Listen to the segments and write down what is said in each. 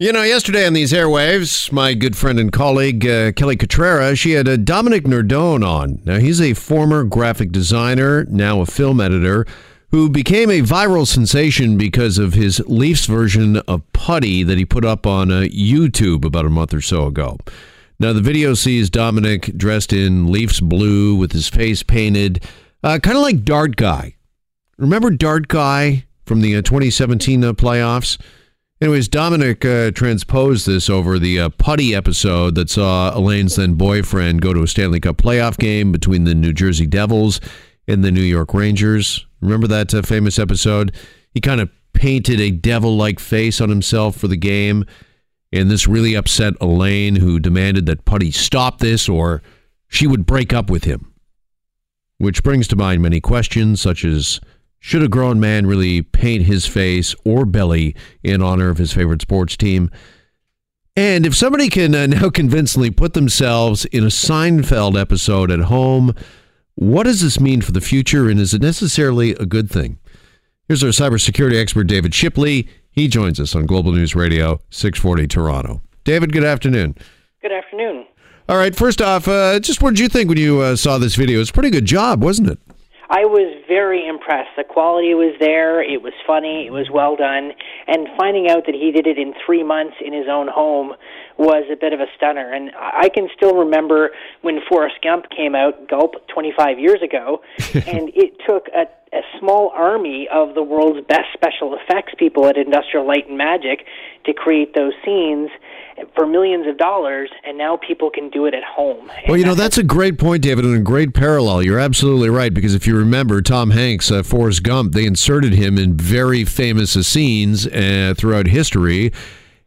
You know, yesterday on these airwaves, my good friend and colleague uh, Kelly Cutrara, she had Dominic Nardone on. Now, he's a former graphic designer, now a film editor, who became a viral sensation because of his Leafs version of Puddy that he put up on uh, YouTube about a month or so ago. Now, the video sees Dominic dressed in Leafs blue with his face painted, uh, kind of like Dart Guy. Remember Dart Guy from the uh, 2017 uh, playoffs? Anyways, Dominic uh, transposed this over the uh, Puddy episode that saw Elaine's then boyfriend go to a Stanley Cup playoff game between the New Jersey Devils and the New York Rangers. Remember that uh, famous episode? He kind of painted a devil like face on himself for the game, and this really upset Elaine, who demanded that Puddy stop this or she would break up with him. Which brings to mind many questions, such as should a grown man really paint his face or belly in honor of his favorite sports team? And if somebody can uh, now convincingly put themselves in a Seinfeld episode at home, what does this mean for the future and is it necessarily a good thing? Here's our cybersecurity expert, David Shipley. He joins us on Global News Radio, 640 Toronto. David, good afternoon. Good afternoon. All right, first off, uh, just what did you think when you uh, saw this video? It's a pretty good job, wasn't it? I was very impressed. The quality was there. It was funny. It was well done. And finding out that he did it in three months in his own home was a bit of a stunner. And I can still remember when Forrest Gump came out, Gulp, 25 years ago, and it took a, a small army of the world's best special effects people at Industrial Light and Magic to create those scenes for millions of dollars, and now people can do it at home. Well, you know, that's a great point, David, and a great parallel. You're absolutely right, because if you remember Tom Hanks, uh, Forrest Gump, they inserted him in very famous scenes uh, throughout history.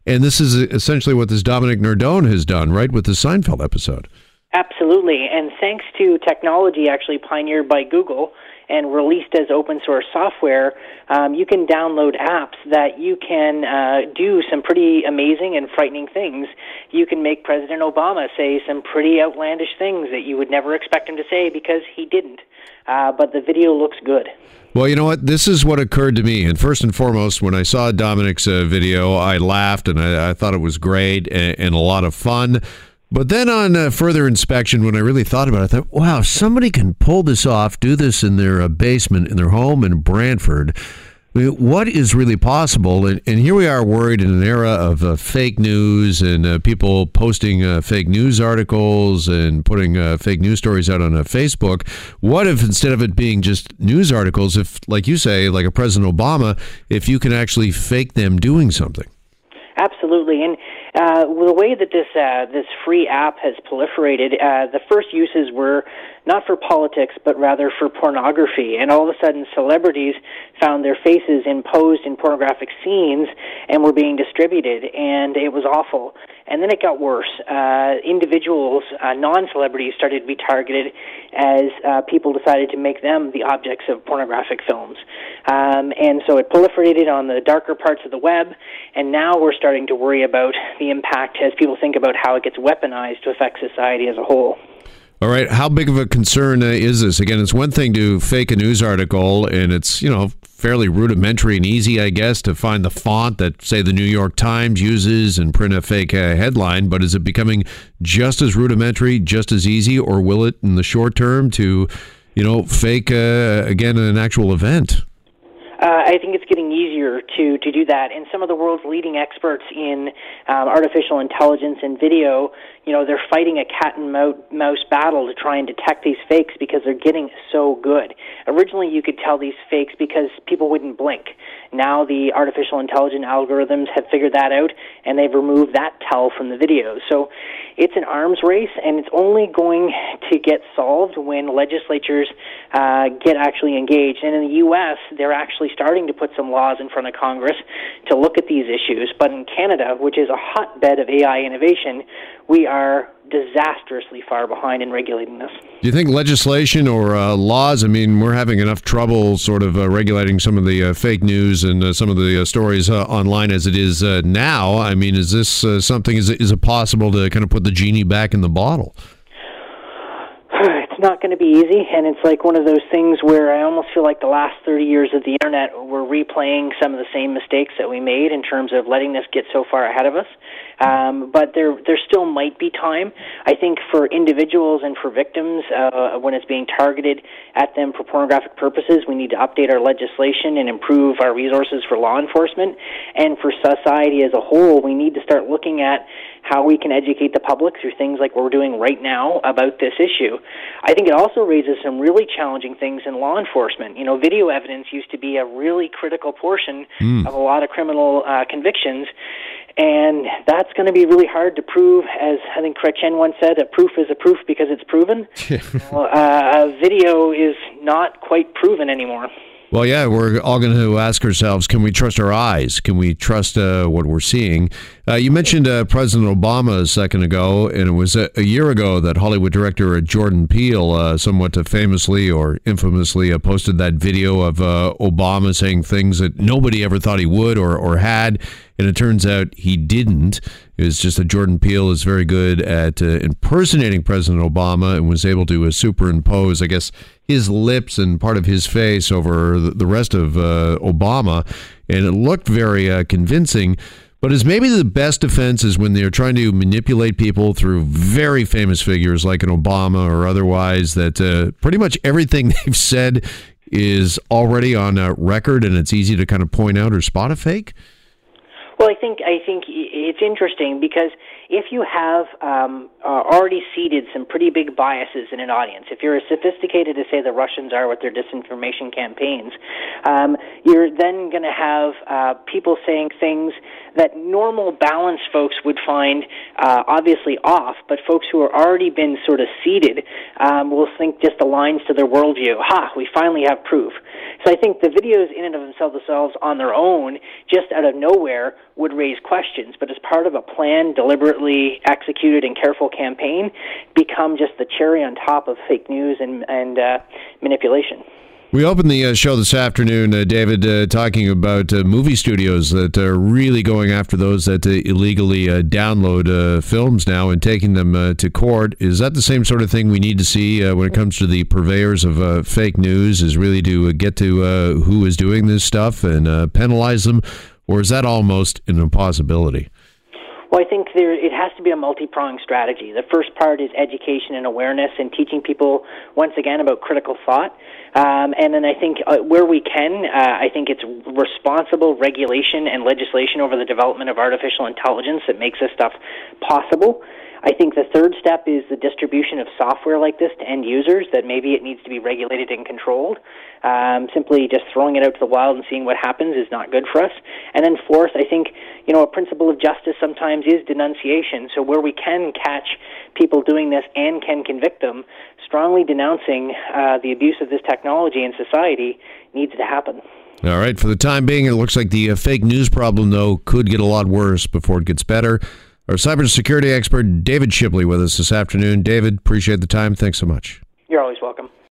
And this is essentially what this Dominic Nardone has done, right, with the Seinfeld episode. Absolutely. And thanks to technology actually pioneered by Google, and released as open source software, um, you can download apps that you can uh, do some pretty amazing and frightening things. You can make President Obama say some pretty outlandish things that you would never expect him to say because he didn't. Uh, but the video looks good. Well, you know what? This is what occurred to me. And first and foremost, when I saw Dominic's uh, video, I laughed and I, I, thought it was great and, and a lot of fun. But then on uh, further inspection, when I really thought about it, I thought, wow, somebody can pull this off, do this in their uh, basement, in their home in Brantford. I mean, what is really possible? And, and, here we are worried in an era of uh, fake news and uh, people posting uh, fake news articles and putting uh, fake news stories out on Facebook. What if instead of it being just news articles, if, like you say, like a President Obama, if you can actually fake them doing something? Absolutely. And uh, the way that this uh, this free app has proliferated, uh, the first uses were not for politics, but rather for pornography. And all of a sudden, celebrities found their faces imposed in pornographic scenes and were being distributed, and it was awful. And then it got worse. Uh, individuals, uh, non-celebrities, started to be targeted as uh, people decided to make them the objects of pornographic films. Um, and so it proliferated on the darker parts of the web, and now we're starting to worry about the impact as people think about how it gets weaponized to affect society as a whole. All right, how big of a concern uh, is this? Again, it's one thing to fake a news article, and it's you know fairly rudimentary and easy, I guess, to find the font that say the New York Times uses and print a fake uh, headline. But is it becoming just as rudimentary, just as easy, or will it, in the short term, to you know fake uh, again an actual event? Uh, I think it's getting easier to to do that. And some of the world's leading experts in um, artificial intelligence and video, you know, they're fighting a cat and mouse battle to try and detect these fakes because they're getting so good. Originally, you could tell these fakes because people wouldn't blink. Now the artificial intelligence algorithms have figured that out, and they've removed that tell from the videos. So it's an arms race, and it's only going to get solved when legislatures uh, get actually engaged. And in the U.S., they're actually starting to put some laws in front of Congress to look at these issues. But in Canada, which is a hotbed of AI innovation, we are disastrously far behind in regulating this. Do you think legislation or uh, laws? I mean, we're having enough trouble sort of uh, regulating some of the uh, fake news and uh, some of the uh, stories uh, online as it is now. I mean, is this something? Is it, is it possible to kind of put the genie back in the bottle? Not going to be easy, and it's like one of those things where I almost feel like the last 30 years of the internet, we're replaying some of the same mistakes that we made in terms of letting this get so far ahead of us. Um, but there, there still might be time. I think for individuals and for victims, uh, when it's being targeted at them for pornographic purposes, we need to update our legislation and improve our resources for law enforcement. And for society as a whole, we need to start looking at how we can educate the public through things like we're doing right now about this issue. I think it also raises some really challenging things in law enforcement. You know, video evidence used to be a really critical portion mm. of a lot of criminal uh, convictions. And that's going to be really hard to prove, as I think Chrétien once said, a proof is a proof because it's proven. well, uh, a video is not quite proven anymore. Well, yeah, we're all going to ask ourselves can we trust our eyes? Can we trust uh, what we're seeing? Uh, you mentioned uh, President Obama a second ago, and it was a, a year ago that Hollywood director uh, Jordan Peele uh, somewhat famously or infamously uh, posted that video of Obama saying things that nobody ever thought he would or, or had. And it turns out he didn't. It's just that Jordan Peele is very good at impersonating President Obama and was able to superimpose, I guess, his lips and part of his face over the rest of uh, Obama, and it looked very uh, convincing. But as maybe the best defense is when they're trying to manipulate people through very famous figures like an Obama or otherwise, that uh, pretty much everything they've said is already on a record and it's easy to kind of point out or spot a fake. Well, I think I think it's interesting because if you have um, uh, already seeded some pretty big biases in an audience, if you're as sophisticated as say the Russians are with their disinformation campaigns, um, you're then going to have uh, people saying things that normal balanced folks would find uh, obviously off, but folks who are already been sort of seeded um, will think just aligns to their worldview. Ha! We finally have proof. So I think the videos in and of themselves on their own, just out of nowhere, would raise questions, but as part of a plan, planned, executed, and careful campaign, become just the cherry on top of fake news and, and uh, manipulation. We opened the uh, show this afternoon, uh, David, uh, talking about uh, movie studios that are really going after those that uh, illegally uh, download films now and taking them to court. Is that the same sort of thing we need to see when it comes to the purveyors of fake news? Is really to get to who is doing this stuff and penalize them, or is that almost an impossibility? Well, I think there it has to be a multi-pronged strategy. The first part is education and awareness and teaching people once again about critical thought. Um, and then I think uh, where we can, uh, I think it's responsible regulation and legislation over the development of artificial intelligence that makes this stuff possible. I think the third step is the distribution of software like this to end users, that maybe it needs to be regulated and controlled. Um, simply just throwing it out to the wild and seeing what happens is not good for us. And then fourth, I think, you know, a principle of justice sometimes is denunciation. So where we can catch people doing this and can convict them, strongly denouncing uh, the abuse of this technology in society needs to happen. All right. For the time being, it looks like the uh, fake news problem, though, could get a lot worse before it gets better. Our cybersecurity expert, David Shipley, with us this afternoon. David, appreciate the time. Thanks so much. You're always welcome.